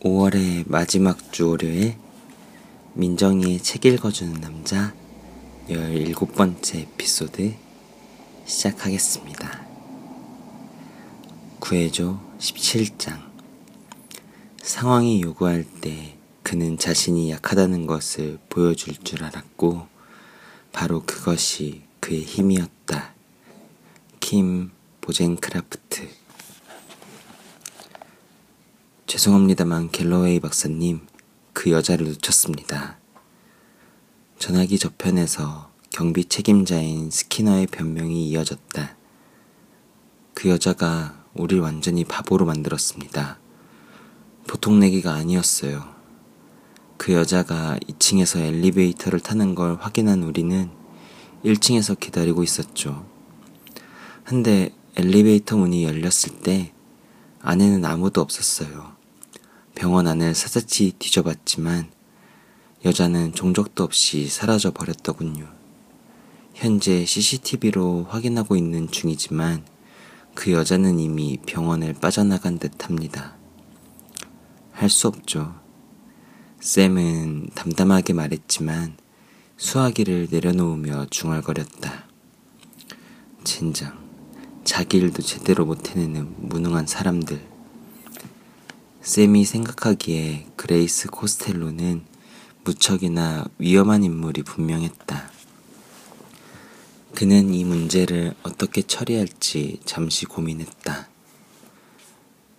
5월의 마지막 주 월요일 민정이의 책 읽어주는 남자 17번째 에피소드 시작하겠습니다. 구해줘 17장 상황이 요구할 때 그는 자신이 약하다는 것을 보여줄 줄 알았고 바로 그것이 그의 힘이었다. 킴 보젠크라프트 죄송합니다만 갤러웨이 박사님, 그 여자를 놓쳤습니다. 전화기 저편에서 경비 책임자인 스키너의 변명이 이어졌다. 그 여자가 우릴 완전히 바보로 만들었습니다. 보통 내기가 아니었어요. 그 여자가 2층에서 엘리베이터를 타는 걸 확인한 우리는 1층에서 기다리고 있었죠. 한데 엘리베이터 문이 열렸을 때 안에는 아무도 없었어요. 병원 안을 사사치 뒤져봤지만 여자는 종적도 없이 사라져 버렸더군요. 현재 CCTV로 확인하고 있는 중이지만 그 여자는 이미 병원을 빠져나간 듯 합니다. 할 수 없죠. 샘은 담담하게 말했지만 수화기를 내려놓으며 중얼거렸다. 젠장, 자기 일도 제대로 못 해내는 무능한 사람들. 샘이 생각하기에 그레이스 코스텔로는 무척이나 위험한 인물이 분명했다. 그는 이 문제를 어떻게 처리할지 잠시 고민했다.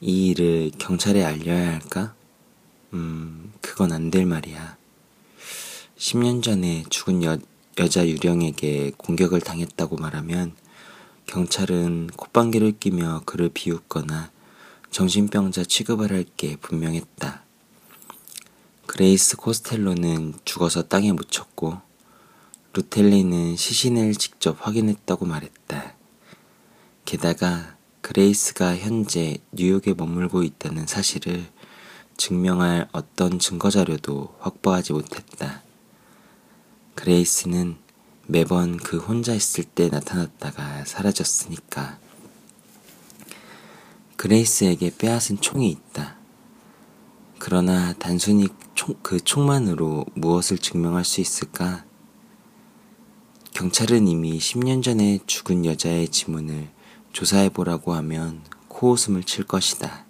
이 일을 경찰에 알려야 할까? 음, 그건 안 될 말이야. 10년 전에 죽은 여, 여자 유령에게 공격을 당했다고 말하면 경찰은 콧방귀를 끼며 그를 비웃거나 정신병자 취급을 할 게 분명했다. 그레이스 코스텔로는 죽어서 땅에 묻혔고 루텔리는 시신을 직접 확인했다고 말했다. 게다가 그레이스가 현재 뉴욕에 머물고 있다는 사실을 증명할 어떤 증거자료도 확보하지 못했다. 그레이스는 매번 그 혼자 있을 때 나타났다가 사라졌으니까. 그레이스에게 빼앗은 총이 있다. 그러나 단순히 총, 그 총만으로 무엇을 증명할 수 있을까? 경찰은 이미 10년 전에 죽은 여자의 지문을 조사해보라고 하면 코웃음을 칠 것이다.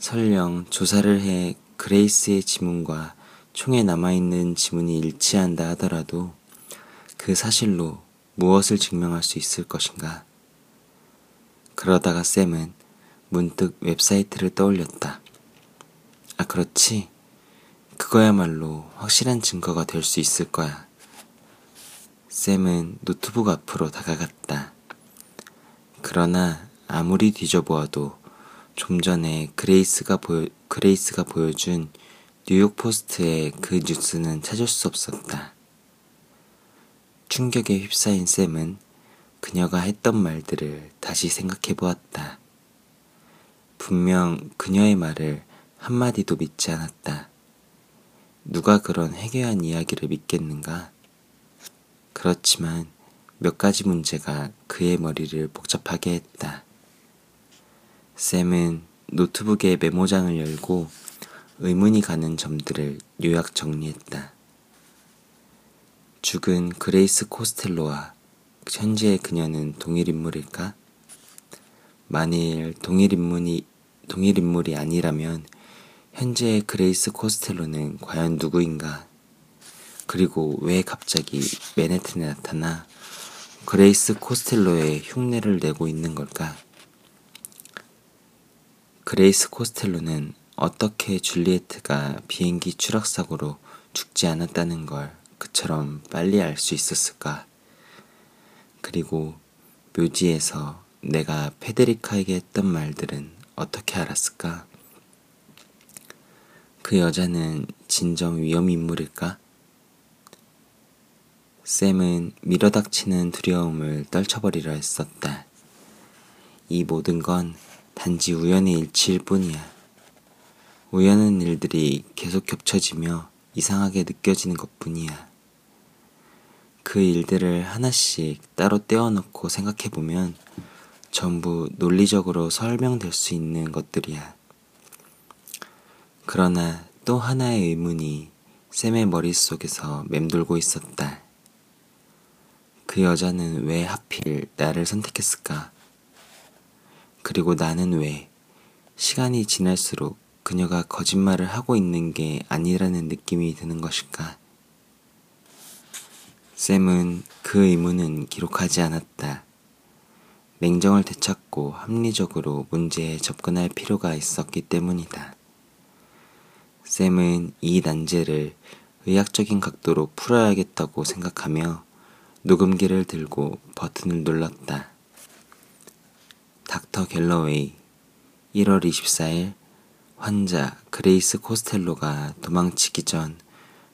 설령 조사를 해 그레이스의 지문과 총에 남아있는 지문이 일치한다 하더라도 그 사실로 무엇을 증명할 수 있을 것인가? 그러다가 샘은 문득 웹사이트를 떠올렸다. 아, 그렇지. 그거야말로 확실한 증거가 될 수 있을 거야. 샘은 노트북 앞으로 다가갔다. 그러나 아무리 뒤져보아도 좀 전에 그레이스가 보여, 그레이스가 보여준 뉴욕 포스트의 그 뉴스는 찾을 수 없었다. 충격에 휩싸인 샘은 그녀가 했던 말들을 다시 생각해 보았다. 분명 그녀의 말을 한마디도 믿지 않았다. 누가 그런 해괴한 이야기를 믿겠는가? 그렇지만 몇 가지 문제가 그의 머리를 복잡하게 했다. 샘은 노트북에 메모장을 열고 의문이 가는 점들을 요약 정리했다. 죽은 그레이스 코스텔로와 현재의 그녀는 동일 인물일까? 만일 동일 인물이, 동일 인물이 아니라면 현재의 그레이스 코스텔로는 과연 누구인가? 그리고 왜 갑자기 맨해튼에 나타나 그레이스 코스텔로의 흉내를 내고 있는 걸까? 그레이스 코스텔로는 어떻게 줄리에트가 비행기 추락사고로 죽지 않았다는 걸 그처럼 빨리 알 수 있었을까? 그리고 묘지에서 내가 페데리카에게 했던 말들은 어떻게 알았을까? 그 여자는 진정 위험 인물일까? 샘은 밀어닥치는 두려움을 떨쳐버리려 했었다. 이 모든 건 단지 우연의 일치일 뿐이야. 우연한 일들이 계속 겹쳐지며 이상하게 느껴지는 것 뿐이야. 그 일들을 하나씩 따로 떼어놓고 생각해보면 전부 논리적으로 설명될 수 있는 것들이야. 그러나 또 하나의 의문이 샘의 머릿속에서 맴돌고 있었다. 그 여자는 왜 하필 나를 선택했을까? 그리고 나는 왜 시간이 지날수록 그녀가 거짓말을 하고 있는 게 아니라는 느낌이 드는 것일까? 샘은 그 의문은 기록하지 않았다. 냉정을 되찾고 합리적으로 문제에 접근할 필요가 있었기 때문이다. 샘은 이 난제를 의학적인 각도로 풀어야겠다고 생각하며 녹음기를 들고 버튼을 눌렀다. 닥터 갤러웨이 1월 24일 환자 그레이스 코스텔로가 도망치기 전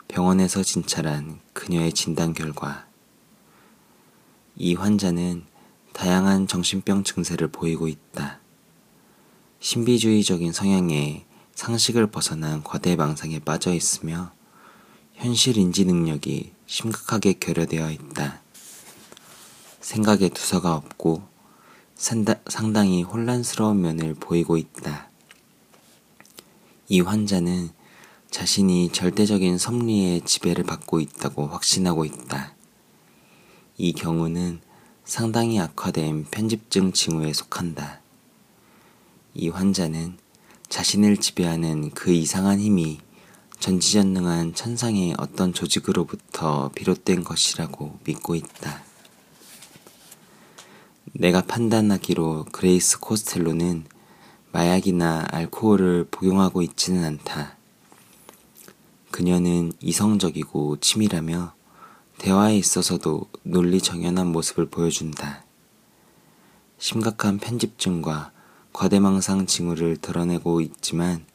병원에서 진찰한 그녀의 진단 결과 이 환자는 다양한 정신병 증세를 보이고 있다. 신비주의적인 성향에 상식을 벗어난 과대망상에 빠져 있으며 현실 인지 능력이 심각하게 결여되어 있다. 생각에 두서가 없고 상당히 혼란스러운 면을 보이고 있다. 이 환자는 자신이 절대적인 섭리의 지배를 받고 있다고 확신하고 있다. 이 경우는 상당히 악화된 편집증 징후에 속한다. 이 환자는 자신을 지배하는 그 이상한 힘이 전지전능한 천상의 어떤 조직으로부터 비롯된 것이라고 믿고 있다. 내가 판단하기로 그레이스 코스텔로는 마약이나 알코올을 복용하고 있지는 않다. 그녀는 이성적이고 치밀하며 대화에 있어서도 논리 정연한 모습을 보여준다. 심각한 편집증과 과대망상 징후를 드러내고 있지만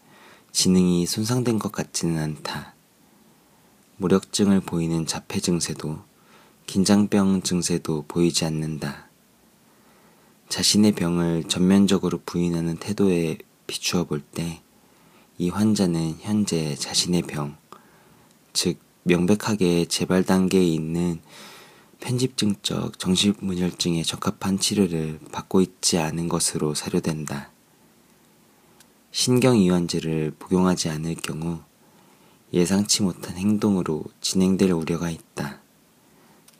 지능이 손상된 것 같지는 않다. 무력증을 보이는 자폐 증세도 긴장병 증세도 보이지 않는다. 자신의 병을 전면적으로 부인하는 태도에 비추어 볼 때 이 환자는 현재 자신의 병, 즉 명백하게 재발 단계에 있는 편집증적 정신분열증에 적합한 치료를 받고 있지 않은 것으로 사료된다. 신경이완제를 복용하지 않을 경우 예상치 못한 행동으로 진행될 우려가 있다.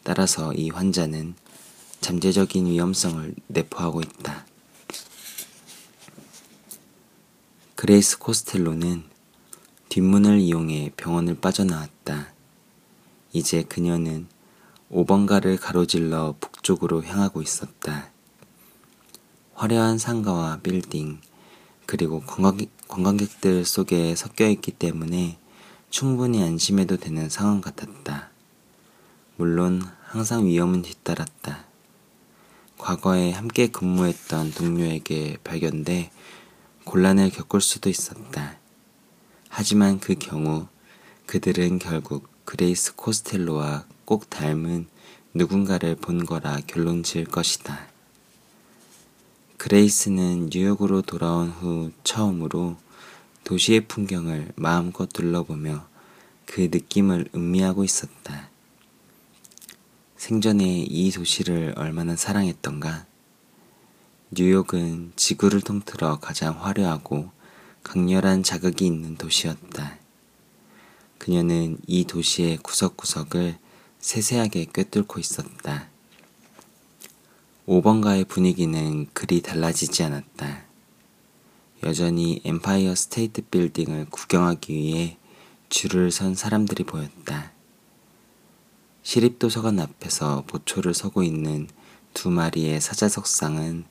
따라서 이 환자는 잠재적인 위험성을 내포하고 있다. 그레이스 코스텔로는 뒷문을 이용해 병원을 빠져나왔다. 이제 그녀는 5번가를 가로질러 북쪽으로 향하고 있었다. 화려한 상가와 빌딩, 그리고 관광객, 관광객들 속에 섞여 있기 때문에 충분히 안심해도 되는 상황 같았다. 물론 항상 위험은 뒤따랐다. 과거에 함께 근무했던 동료에게 발견돼 곤란을 겪을 수도 있었다. 하지만 그 경우 그들은 결국 그레이스 코스텔로와 꼭 닮은 누군가를 본 거라 결론 지을 것이다. 그레이스는 뉴욕으로 돌아온 후 처음으로 도시의 풍경을 마음껏 둘러보며 그 느낌을 음미하고 있었다. 생전에 이 도시를 얼마나 사랑했던가. 뉴욕은 지구를 통틀어 가장 화려하고 강렬한 자극이 있는 도시였다. 그녀는 이 도시의 구석구석을 세세하게 꿰뚫고 있었다. 5번가의 분위기는 그리 달라지지 않았다. 여전히 엠파이어 스테이트 빌딩을 구경하기 위해 줄을 선 사람들이 보였다. 시립도서관 앞에서 보초를 서고 있는 두 마리의 사자석상은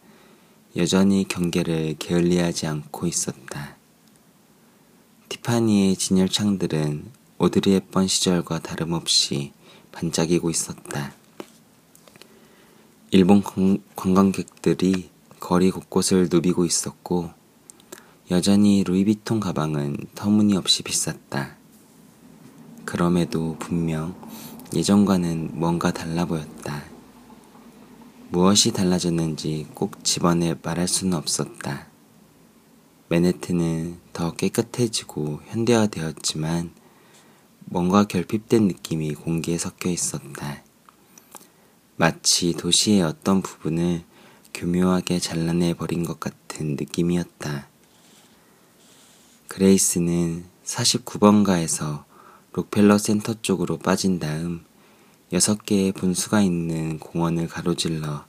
여전히 경계를 게을리하지 않고 있었다. 티파니의 진열창들은 오드리 헵번 시절과 다름없이 반짝이고 있었다. 일본 관광객들이 거리 곳곳을 누비고 있었고 여전히 루이비통 가방은 터무니없이 비쌌다. 그럼에도 분명 예전과는 뭔가 달라 보였다. 무엇이 달라졌는지 꼭 집어내 말할 수는 없었다. 맨해튼은 더 깨끗해지고 현대화되었지만 뭔가 결핍된 느낌이 공기에 섞여 있었다. 마치 도시의 어떤 부분을 교묘하게 잘라내 버린 것 같은 느낌이었다. 그레이스는 49번가에서 록펠러 센터 쪽으로 빠진 다음 6개의 분수가 있는 공원을 가로질러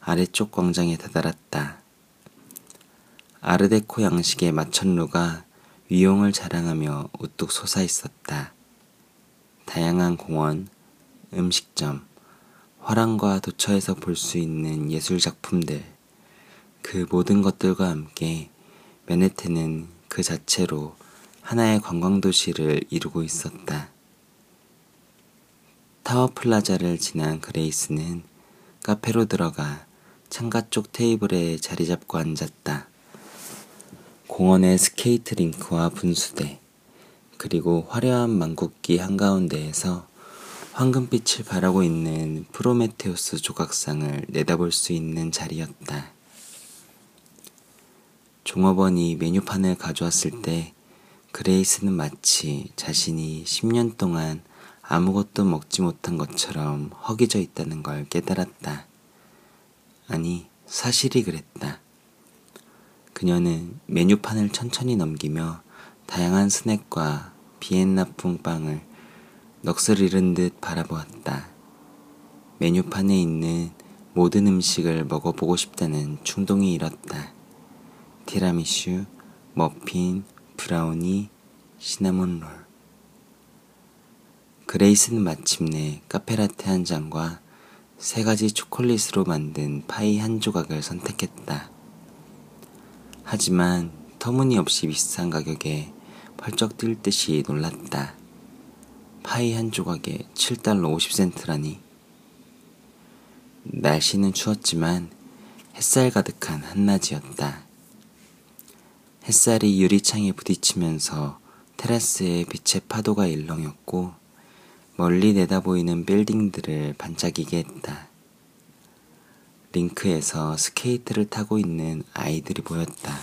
아래쪽 광장에 다다랐다. 아르데코 양식의 마천루가 위용을 자랑하며 우뚝 솟아 있었다. 다양한 공원, 음식점, 화랑과 도처에서 볼 수 있는 예술 작품들, 그 모든 것들과 함께 맨해튼은 그 자체로 하나의 관광도시를 이루고 있었다. 타워 플라자를 지난 그레이스는 카페로 들어가 창가 쪽 테이블에 자리 잡고 앉았다. 공원의 스케이트 링크와 분수대, 그리고 화려한 망국기 한가운데에서 황금빛을 바라고 있는 프로메테우스 조각상을 내다볼 수 있는 자리였다. 종업원이 메뉴판을 가져왔을 때 그레이스는 마치 자신이 10년 동안 아무것도 먹지 못한 것처럼 허기져 있다는 걸 깨달았다. 아니, 사실이 그랬다. 그녀는 메뉴판을 천천히 넘기며 다양한 스낵과 비엔나 풍빵을 넋을 잃은 듯 바라보았다. 메뉴판에 있는 모든 음식을 먹어보고 싶다는 충동이 일었다. 티라미슈, 머핀, 브라우니, 시나몬 롤. 그레이스는 마침내 카페라테 한 잔과 세 가지 초콜릿으로 만든 파이 한 조각을 선택했다. 하지만 터무니없이 비싼 가격에 펄쩍 뛸 듯이 놀랐다. 파이 한 조각에 7달러 50센트라니. 날씨는 추웠지만 햇살 가득한 한낮이었다. 햇살이 유리창에 부딪히면서 테라스에 빛의 파도가 일렁였고 멀리 내다보이는 빌딩들을 반짝이게 했다. 링크에서 스케이트를 타고 있는 아이들이 보였다.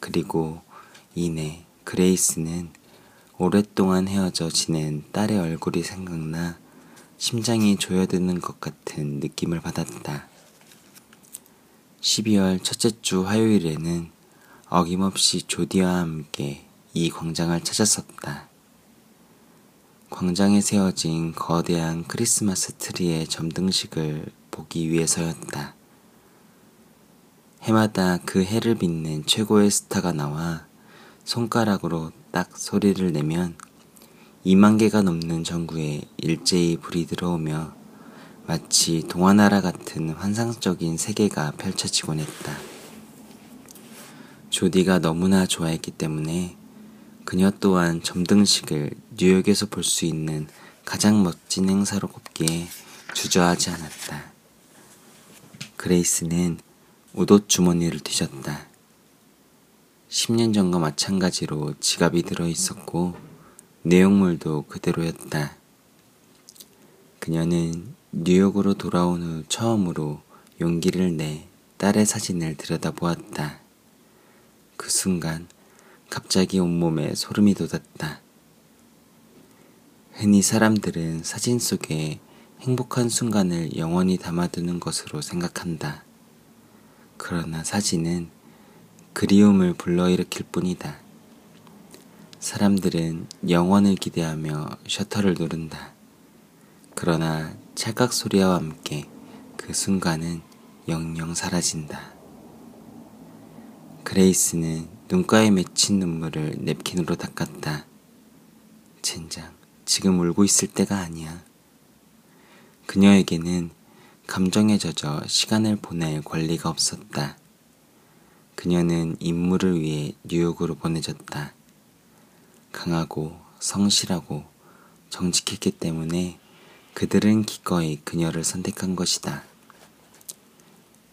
그리고 이내 그레이스는 오랫동안 헤어져 지낸 딸의 얼굴이 생각나 심장이 조여드는 것 같은 느낌을 받았다. 12월 첫째 주 화요일에는 어김없이 조디와 함께 이 광장을 찾았었다. 광장에 세워진 거대한 크리스마스 트리의 점등식을 보기 위해서였다. 해마다 그 해를 빛낸 최고의 스타가 나와 손가락으로 딱 소리를 내면 2만 개가 넘는 전구에 일제히 불이 들어오며 마치 동화나라 같은 환상적인 세계가 펼쳐지곤 했다. 조디가 너무나 좋아했기 때문에 그녀 또한 점등식을 뉴욕에서 볼 수 있는 가장 멋진 행사로 꼽기에 주저하지 않았다. 그레이스는 우옷 주머니를 뒤졌다. 10년 전과 마찬가지로 지갑이 들어 있었고 내용물도 그대로였다. 그녀는 뉴욕으로 돌아온 후 처음으로 용기를 내 딸의 사진을 들여다보았다. 그 순간 갑자기 온몸에 소름이 돋았다. 흔히 사람들은 사진 속에 행복한 순간을 영원히 담아두는 것으로 생각한다. 그러나 사진은 그리움을 불러일으킬 뿐이다. 사람들은 영원을 기대하며 셔터를 누른다. 그러나 찰칵 소리와 함께 그 순간은 영영 사라진다. 그레이스는 눈가에 맺힌 눈물을 냅킨으로 닦았다. 젠장, 지금 울고 있을 때가 아니야. 그녀에게는 감정에 젖어 시간을 보낼 권리가 없었다. 그녀는 임무를 위해 뉴욕으로 보내졌다. 강하고 성실하고 정직했기 때문에 그들은 기꺼이 그녀를 선택한 것이다.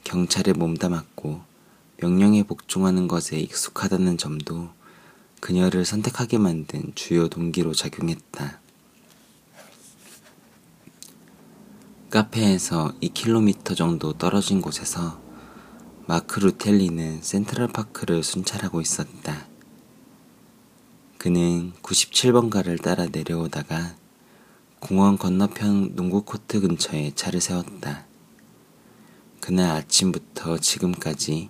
경찰에 몸담았고 명령에 복종하는 것에 익숙하다는 점도 그녀를 선택하게 만든 주요 동기로 작용했다. 카페에서 2km 정도 떨어진 곳에서 마크 루텔리는 센트럴파크를 순찰하고 있었다. 그는 97번가를 따라 내려오다가 공원 건너편 농구 코트 근처에 차를 세웠다. 그날 아침부터 지금까지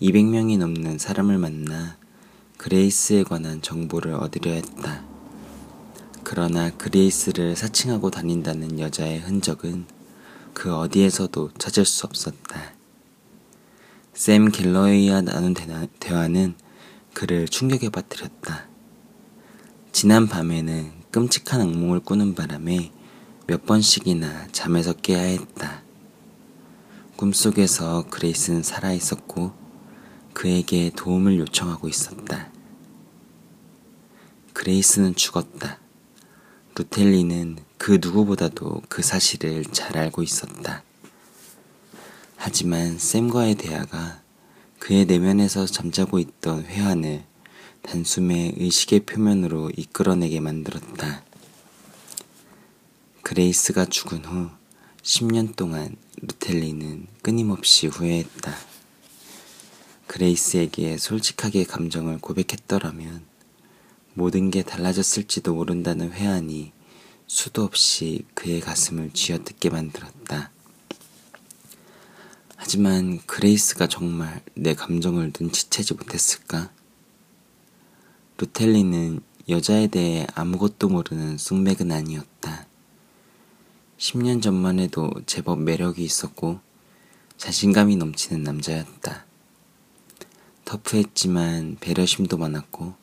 200명이 넘는 사람을 만나 그레이스에 관한 정보를 얻으려 했다. 그러나 그레이스를 사칭하고 다닌다는 여자의 흔적은 그 어디에서도 찾을 수 없었다. 샘 갤러웨이와 나눈 대화는 그를 충격에 빠뜨렸다. 지난 밤에는 끔찍한 악몽을 꾸는 바람에 몇 번씩이나 잠에서 깨야 했다. 꿈속에서 그레이스는 살아 있었고 그에게 도움을 요청하고 있었다. 그레이스는 죽었다. 루텔리는 그 누구보다도 그 사실을 잘 알고 있었다. 하지만 샘과의 대화가 그의 내면에서 잠자고 있던 회한을 단숨에 의식의 표면으로 이끌어내게 만들었다. 그레이스가 죽은 후 10년 동안 루텔리는 끊임없이 후회했다. 그레이스에게 솔직하게 감정을 고백했더라면 모든 게 달라졌을지도 모른다는 회한이 수도 없이 그의 가슴을 쥐어뜯게 만들었다. 하지만 그레이스가 정말 내 감정을 눈치채지 못했을까? 루텔리는 여자에 대해 아무것도 모르는 쑥맥은 아니었다. 10년 전만 해도 제법 매력이 있었고 자신감이 넘치는 남자였다. 터프했지만 배려심도 많았고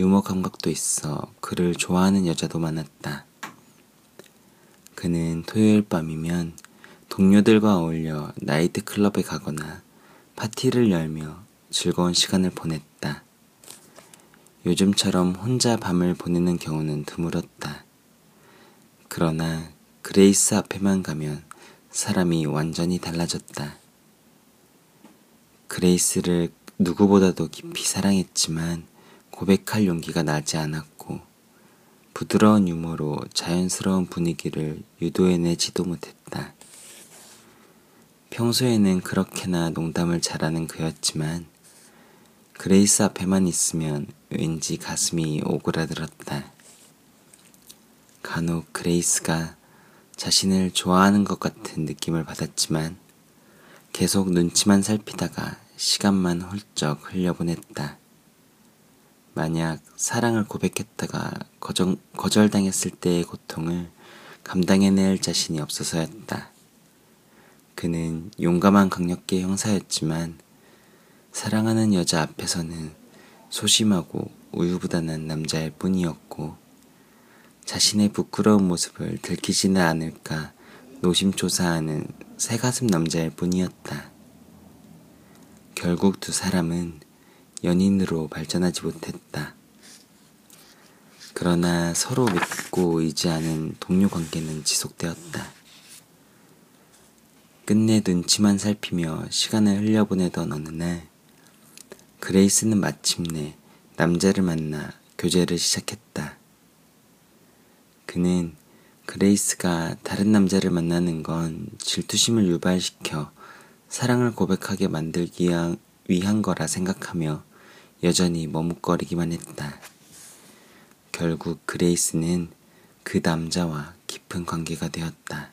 유머 감각도 있어 그를 좋아하는 여자도 많았다. 그는 토요일 밤이면 동료들과 어울려 나이트 클럽에 가거나 파티를 열며 즐거운 시간을 보냈다. 요즘처럼 혼자 밤을 보내는 경우는 드물었다. 그러나 그레이스 앞에만 가면 사람이 완전히 달라졌다. 그레이스를 누구보다도 깊이 사랑했지만 고백할 용기가 나지 않았고 부드러운 유머로 자연스러운 분위기를 유도해내지도 못했다. 평소에는 그렇게나 농담을 잘하는 그였지만 그레이스 앞에만 있으면 왠지 가슴이 오그라들었다. 간혹 그레이스가 자신을 좋아하는 것 같은 느낌을 받았지만 계속 눈치만 살피다가 시간만 훌쩍 흘려보냈다. 만약 사랑을 고백했다가 거절, 거절당했을 때의 고통을 감당해낼 자신이 없어서였다. 그는 용감한 강력계 형사였지만 사랑하는 여자 앞에서는 소심하고 우유부단한 남자일 뿐이었고 자신의 부끄러운 모습을 들키지는 않을까 노심초사하는 새가슴 남자일 뿐이었다. 결국 두 사람은 연인으로 발전하지 못했다. 그러나 서로 믿고 의지하는 동료 관계는 지속되었다. 끝내 눈치만 살피며 시간을 흘려보내던 어느 날, 그레이스는 마침내 남자를 만나 교제를 시작했다. 그는 그레이스가 다른 남자를 만나는 건 질투심을 유발시켜 사랑을 고백하게 만들기 위한 거라 생각하며 여전히 머뭇거리기만 했다. 결국 그레이스는 그 남자와 깊은 관계가 되었다.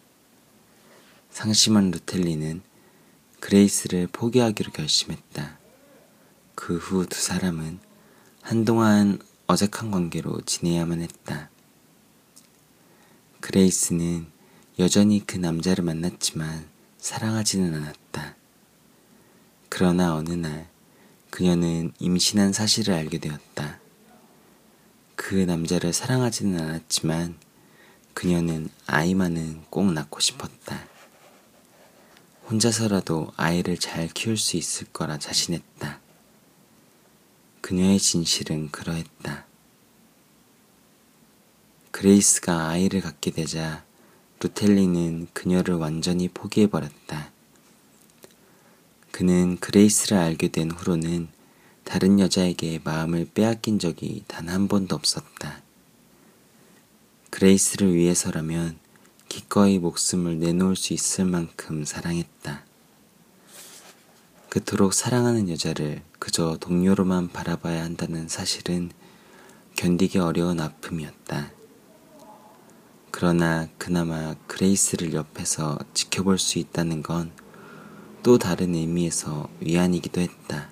상심한 루텔리는 그레이스를 포기하기로 결심했다. 그 후 두 사람은 한동안 어색한 관계로 지내야만 했다. 그레이스는 여전히 그 남자를 만났지만 사랑하지는 않았다. 그러나 어느 날 그녀는 임신한 사실을 알게 되었다. 그 남자를 사랑하지는 않았지만 그녀는 아이만은 꼭 낳고 싶었다. 혼자서라도 아이를 잘 키울 수 있을 거라 자신했다. 그녀의 진실은 그러했다. 그레이스가 아이를 갖게 되자 루텔리는 그녀를 완전히 포기해버렸다. 그는 그레이스를 알게 된 후로는 다른 여자에게 마음을 빼앗긴 적이 단 한 번도 없었다. 그레이스를 위해서라면 기꺼이 목숨을 내놓을 수 있을 만큼 사랑했다. 그토록 사랑하는 여자를 그저 동료로만 바라봐야 한다는 사실은 견디기 어려운 아픔이었다. 그러나 그나마 그레이스를 옆에서 지켜볼 수 있다는 건 또 다른 의미에서 위안이기도 했다.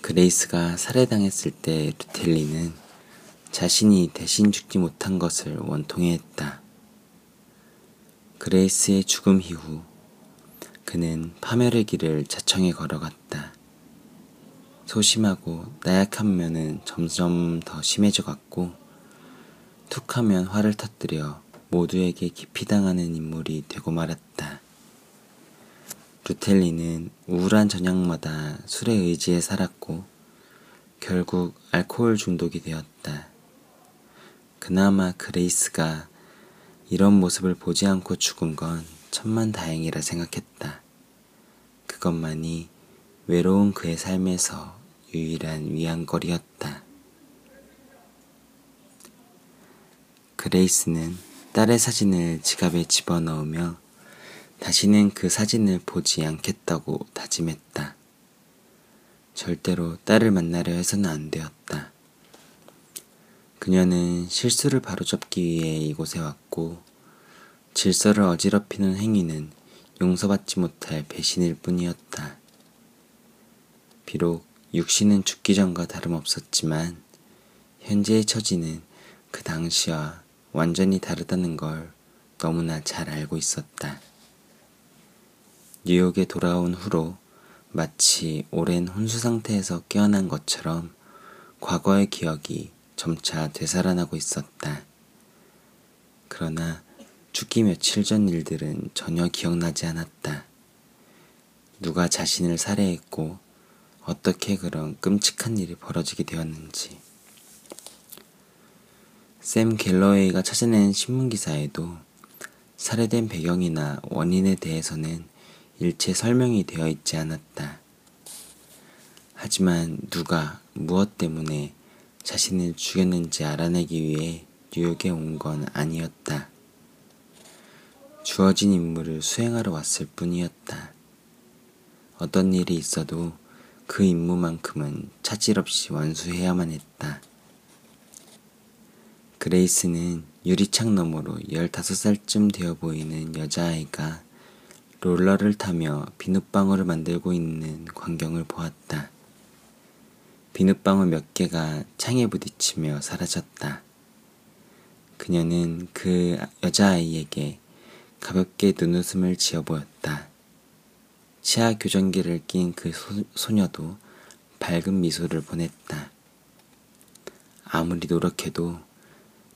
그레이스가 살해당했을 때 루텔리는 자신이 대신 죽지 못한 것을 원통해 했다. 그레이스의 죽음 이후 그는 파멸의 길을 자청해 걸어갔다. 소심하고 나약한 면은 점점 더 심해져 갔고 툭 하면 화를 터뜨려 모두에게 기피 당하는 인물이 되고 말았다. 루텔리는 우울한 저녁마다 술에 의지해 살았고 결국 알코올 중독이 되었다. 그나마 그레이스가 이런 모습을 보지 않고 죽은 건 천만 다행이라 생각했다. 그것만이 외로운 그의 삶에서 유일한 위안거리였다. 그레이스는 딸의 사진을 지갑에 집어넣으며 다시는 그 사진을 보지 않겠다고 다짐했다. 절대로 딸을 만나려 해서는 안 되었다. 그녀는 실수를 바로잡기 위해 이곳에 왔고 질서를 어지럽히는 행위는 용서받지 못할 배신일 뿐이었다. 비록 육신은 죽기 전과 다름없었지만 현재의 처지는 그 당시와 완전히 다르다는 걸 너무나 잘 알고 있었다. 뉴욕에 돌아온 후로 마치 오랜 혼수 상태에서 깨어난 것처럼 과거의 기억이 점차 되살아나고 있었다. 그러나 죽기 며칠 전 일들은 전혀 기억나지 않았다. 누가 자신을 살해했고 어떻게 그런 끔찍한 일이 벌어지게 되었는지. 샘 갤러웨이가 찾아낸 신문 기사에도 살해된 배경이나 원인에 대해서는 일체 설명이 되어 있지 않았다. 하지만 누가 무엇 때문에 자신을 죽였는지 알아내기 위해 뉴욕에 온 건 아니었다. 주어진 임무를 수행하러 왔을 뿐이었다. 어떤 일이 있어도 그 임무만큼은 차질 없이 완수해야만 했다. 그레이스는 유리창 너머로 15살쯤 되어 보이는 여자아이가 롤러를 타며 비눗방울을 만들고 있는 광경을 보았다. 비눗방울 몇 개가 창에 부딪히며 사라졌다. 그녀는 그 여자아이에게 가볍게 눈웃음을 지어 보였다. 치아 교정기를 낀 그 소녀도 밝은 미소를 보냈다. 아무리 노력해도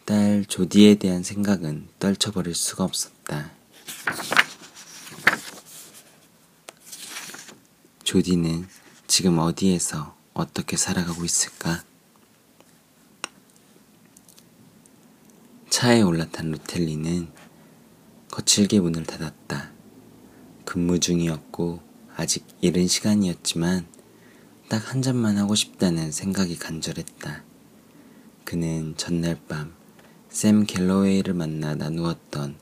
딸 조디에 대한 생각은 떨쳐버릴 수가 없었다. 조디는 지금 어디에서 어떻게 살아가고 있을까? 차에 올라탄 루텔리는 거칠게 문을 닫았다. 근무 중이었고 아직 이른 시간이었지만 딱 한 잔만 하고 싶다는 생각이 간절했다. 그는 전날 밤 샘 갤러웨이를 만나 나누었던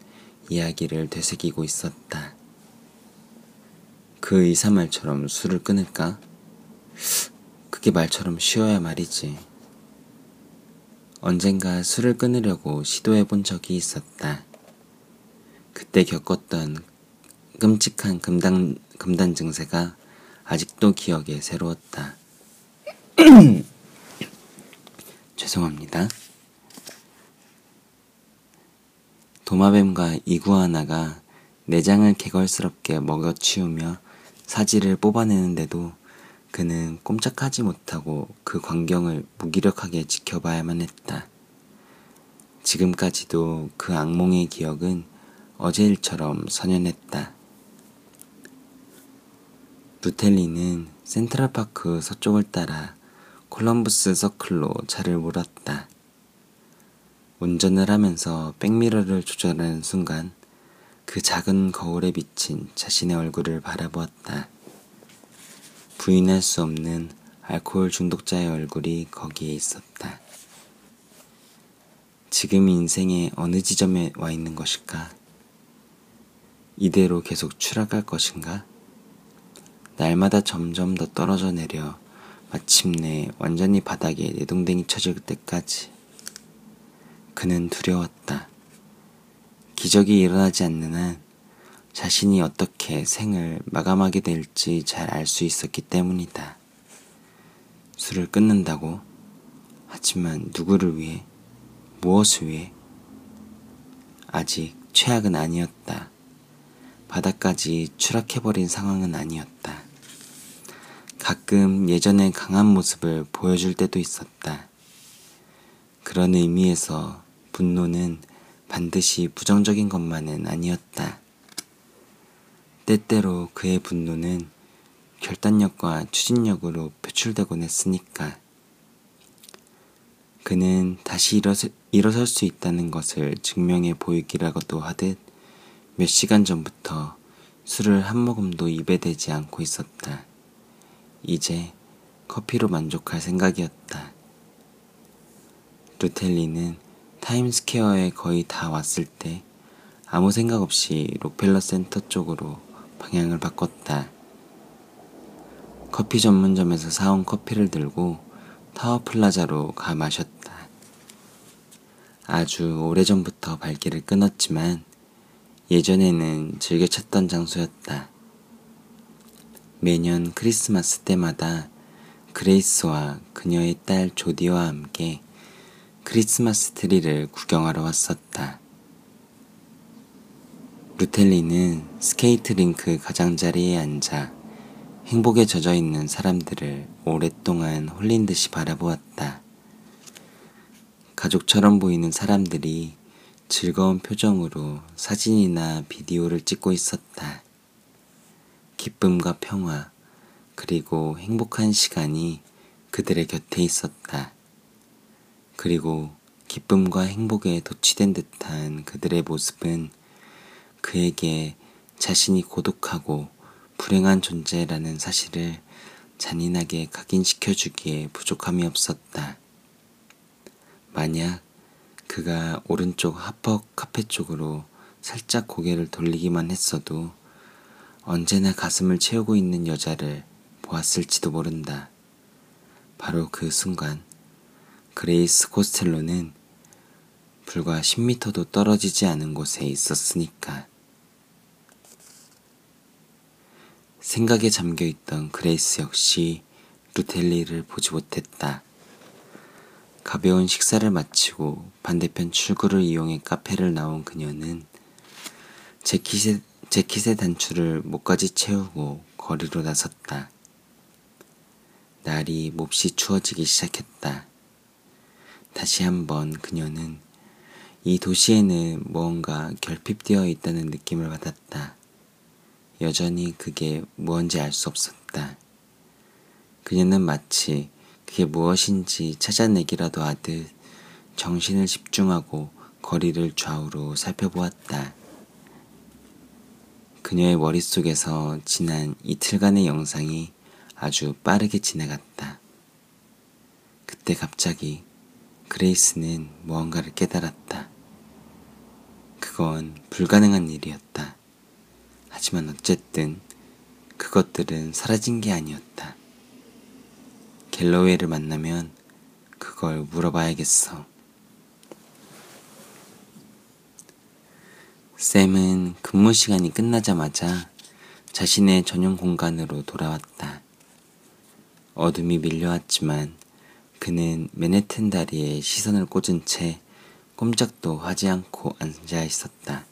이야기를 되새기고 있었다. 그 의사 말처럼 술을 끊을까? 그게 말처럼 쉬워야 말이지. 언젠가 술을 끊으려고 시도해 본 적이 있었다. 그때 겪었던 끔찍한 금단, 금단 증세가 아직도 기억에 새로웠다. 죄송합니다. 도마뱀과 이구아나가 내장을 개걸스럽게 먹어치우며 사지를 뽑아내는데도 그는 꼼짝하지 못하고 그 광경을 무기력하게 지켜봐야만 했다. 지금까지도 그 악몽의 기억은 어제 일처럼 선연했다. 루텔리는 센트럴파크 서쪽을 따라 콜럼부스 서클로 차를 몰았다. 운전을 하면서 백미러를 조절하는 순간 그 작은 거울에 비친 자신의 얼굴을 바라보았다. 부인할 수 없는 알코올 중독자의 얼굴이 거기에 있었다. 지금 인생의 어느 지점에 와 있는 것일까? 이대로 계속 추락할 것인가? 날마다 점점 더 떨어져 내려 마침내 완전히 바닥에 내동댕이 쳐질 때까지 그는 두려웠다. 기적이 일어나지 않는 한 자신이 어떻게 생을 마감하게 될지 잘 알 수 있었기 때문이다. 술을 끊는다고? 하지만 누구를 위해? 무엇을 위해? 아직 최악은 아니었다. 바닥까지 추락해버린 상황은 아니었다. 가끔 예전의 강한 모습을 보여줄 때도 있었다. 그런 의미에서 분노는 반드시 부정적인 것만은 아니었다. 때때로 그의 분노는 결단력과 추진력으로 표출되곤 했으니까. 그는 다시 일어서, 일어설 수 있다는 것을 증명해 보이기라고도 하듯 몇 시간 전부터 술을 한 모금도 입에 대지 않고 있었다. 이제 커피로 만족할 생각이었다. 루텔리는 타임스퀘어에 거의 다 왔을 때 아무 생각 없이 록펠러 센터 쪽으로 방향을 바꿨다. 커피 전문점에서 사온 커피를 들고 타워 플라자로 가 마셨다. 아주 오래전부터 발길을 끊었지만 예전에는 즐겨 찾던 장소였다. 매년 크리스마스 때마다 그레이스와 그녀의 딸 조디와 함께 크리스마스 트리를 구경하러 왔었다. 루텔리는 스케이트 링크 가장자리에 앉아 행복에 젖어 있는 사람들을 오랫동안 홀린 듯이 바라보았다. 가족처럼 보이는 사람들이 즐거운 표정으로 사진이나 비디오를 찍고 있었다. 기쁨과 평화, 그리고 행복한 시간이 그들의 곁에 있었다. 그리고 기쁨과 행복에 도취된 듯한 그들의 모습은 그에게 자신이 고독하고 불행한 존재라는 사실을 잔인하게 각인시켜 주기에 부족함이 없었다. 만약 그가 오른쪽 하퍼 카페 쪽으로 살짝 고개를 돌리기만 했어도 언제나 가슴을 채우고 있는 여자를 보았을지도 모른다. 바로 그 순간 그레이스 코스텔로는 불과 10미터도 떨어지지 않은 곳에 있었으니까. 생각에 잠겨 있던 그레이스 역시 루텔리를 보지 못했다. 가벼운 식사를 마치고 반대편 출구를 이용해 카페를 나온 그녀는 재킷의, 재킷의 단추를 목까지 채우고 거리로 나섰다. 날이 몹시 추워지기 시작했다. 다시 한번 그녀는 이 도시에는 무언가 결핍되어 있다는 느낌을 받았다. 여전히 그게 무언지 알 수 없었다. 그녀는 마치 그게 무엇인지 찾아내기라도 하듯 정신을 집중하고 거리를 좌우로 살펴보았다. 그녀의 머릿속에서 지난 이틀간의 영상이 아주 빠르게 지나갔다. 그때 갑자기 그레이스는 무언가를 깨달았다. 그건 불가능한 일이었다. 하지만 어쨌든 그것들은 사라진 게 아니었다. 갤러웨이를 만나면 그걸 물어봐야겠어. 샘은 근무 시간이 끝나자마자 자신의 전용 공간으로 돌아왔다. 어둠이 밀려왔지만 그는 맨해튼 다리에 시선을 꽂은 채 꼼짝도 하지 않고 앉아 있었다.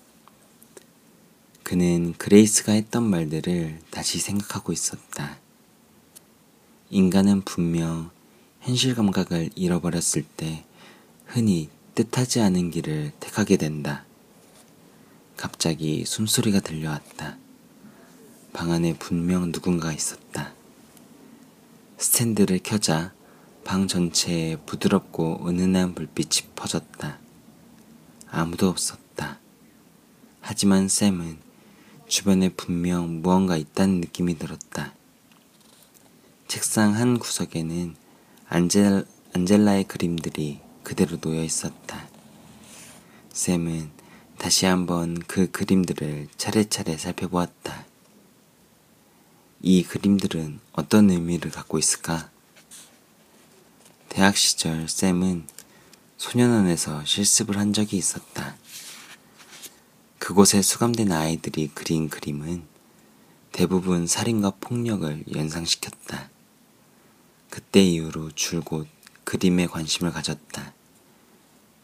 그는 그레이스가 했던 말들을 다시 생각하고 있었다. 인간은 분명 현실 감각을 잃어버렸을 때 흔히 뜻하지 않은 길을 택하게 된다. 갑자기 숨소리가 들려왔다. 방 안에 분명 누군가 있었다. 스탠드를 켜자 방 전체에 부드럽고 은은한 불빛이 퍼졌다. 아무도 없었다. 하지만 샘은 주변에 분명 무언가 있다는 느낌이 들었다. 책상 한 구석에는 안젤, 안젤라의 그림들이 그대로 놓여 있었다. 샘은 다시 한번 그 그림들을 차례차례 살펴보았다. 이 그림들은 어떤 의미를 갖고 있을까? 대학 시절 샘은 소년원에서 실습을 한 적이 있었다. 그곳에 수감된 아이들이 그린 그림은 대부분 살인과 폭력을 연상시켰다. 그때 이후로 줄곧 그림에 관심을 가졌다.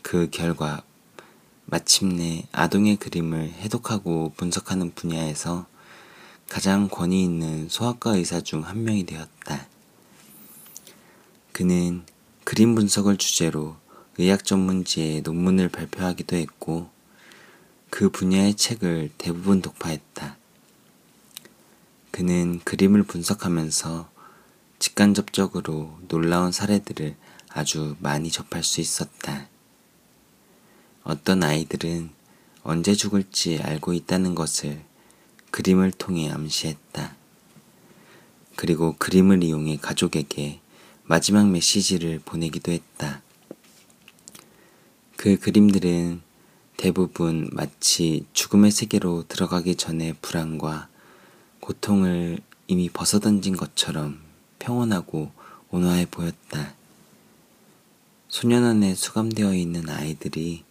그 결과 마침내 아동의 그림을 해독하고 분석하는 분야에서 가장 권위 있는 소아과 의사 중 한 명이 되었다. 그는 그림 분석을 주제로 의학 전문지에 논문을 발표하기도 했고 그 분야의 책을 대부분 독파했다. 그는 그림을 분석하면서 직간접적으로 놀라운 사례들을 아주 많이 접할 수 있었다. 어떤 아이들은 언제 죽을지 알고 있다는 것을 그림을 통해 암시했다. 그리고 그림을 이용해 가족에게 마지막 메시지를 보내기도 했다. 그 그림들은 대부분 마치 죽음의 세계로 들어가기 전에 불안과 고통을 이미 벗어던진 것처럼 평온하고 온화해 보였다. 소년원에 수감되어 있는 아이들이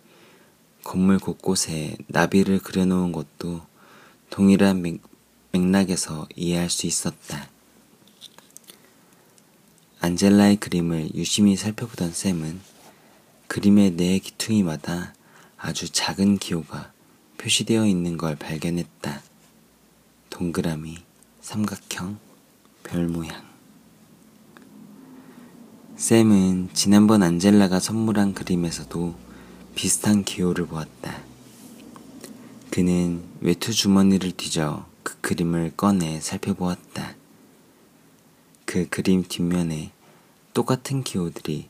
건물 곳곳에 나비를 그려놓은 것도 동일한 맥, 맥락에서 이해할 수 있었다. 안젤라의 그림을 유심히 살펴보던 샘은 그림의 네 기퉁이마다 아주 작은 기호가 표시되어 있는 걸 발견했다. 동그라미, 삼각형, 별 모양. 샘은 지난번 안젤라가 선물한 그림에서도 비슷한 기호를 보았다. 그는 외투 주머니를 뒤져 그 그림을 꺼내 살펴보았다. 그 그림 뒷면에 똑같은 기호들이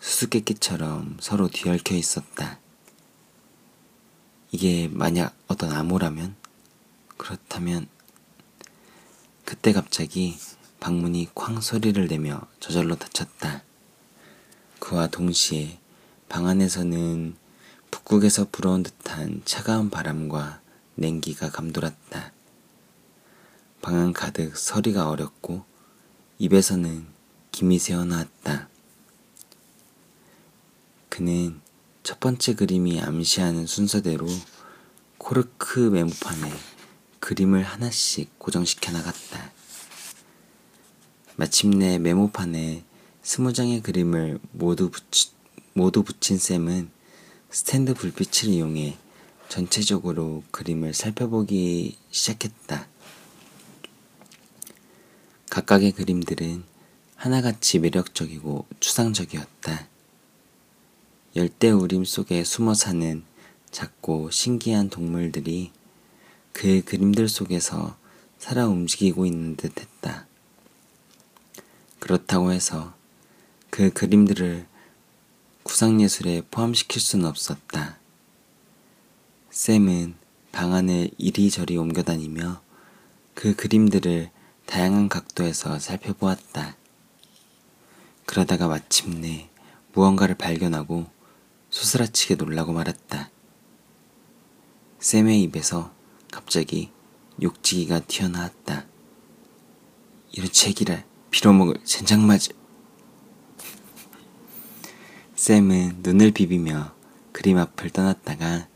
수수께끼처럼 서로 뒤얽혀 있었다. 이게 만약 어떤 암호라면? 그렇다면 그때 갑자기 방문이 쾅 소리를 내며 저절로 닫혔다. 그와 동시에 방 안에서는 북극에서 불어온 듯한 차가운 바람과 냉기가 감돌았다. 방 안 가득 서리가 어렸고 입에서는 김이 새어나왔다. 그는 첫 번째 그림이 암시하는 순서대로 코르크 메모판에 그림을 하나씩 고정시켜 나갔다. 마침내 메모판에 스무 장의 그림을 모두, 붙이, 모두 붙인 쌤은 스탠드 불빛을 이용해 전체적으로 그림을 살펴보기 시작했다. 각각의 그림들은 하나같이 매력적이고 추상적이었다. 열대 우림 속에 숨어 사는 작고 신기한 동물들이 그 그림들 속에서 살아 움직이고 있는 듯 했다. 그렇다고 해서 그 그림들을 구상예술에 포함시킬 수는 없었다. 샘은 방 안을 이리저리 옮겨다니며 그 그림들을 다양한 각도에서 살펴보았다. 그러다가 마침내 무언가를 발견하고 소스라치게 놀라고 말았다. 샘의 입에서 갑자기 욕지기가 튀어나왔다. 이런 책이라 빌어먹을 젠장맞을. 샘은 눈을 비비며 그림 앞을 떠났다가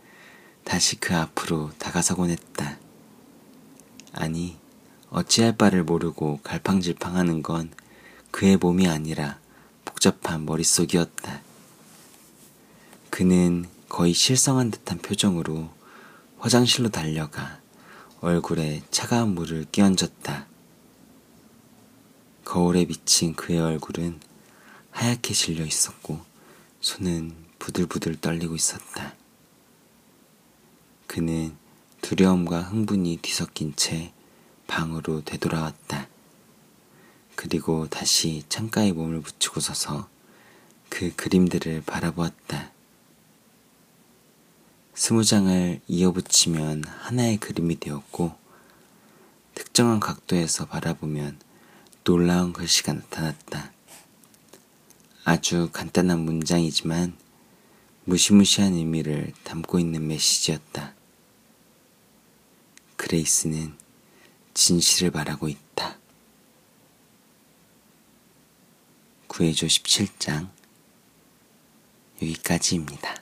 다시 그 앞으로 다가서곤 했다. 아니, 어찌할 바를 모르고 갈팡질팡하는 건 그의 몸이 아니라 복잡한 머릿속이었다. 그는 거의 실성한 듯한 표정으로 화장실로 달려가 얼굴에 차가운 물을 끼얹었다. 거울에 비친 그의 얼굴은 하얗게 질려 있었고 손은 부들부들 떨리고 있었다. 그는 두려움과 흥분이 뒤섞인 채 방으로 되돌아왔다. 그리고 다시 창가에 몸을 붙이고 서서 그 그림들을 바라보았다. 스무 장을 이어붙이면 하나의 그림이 되었고, 특정한 각도에서 바라보면 놀라운 글씨가 나타났다. 아주 간단한 문장이지만 무시무시한 의미를 담고 있는 메시지였다. 그레이스는 진실을 말하고 있다. 구해줘 17장 여기까지입니다.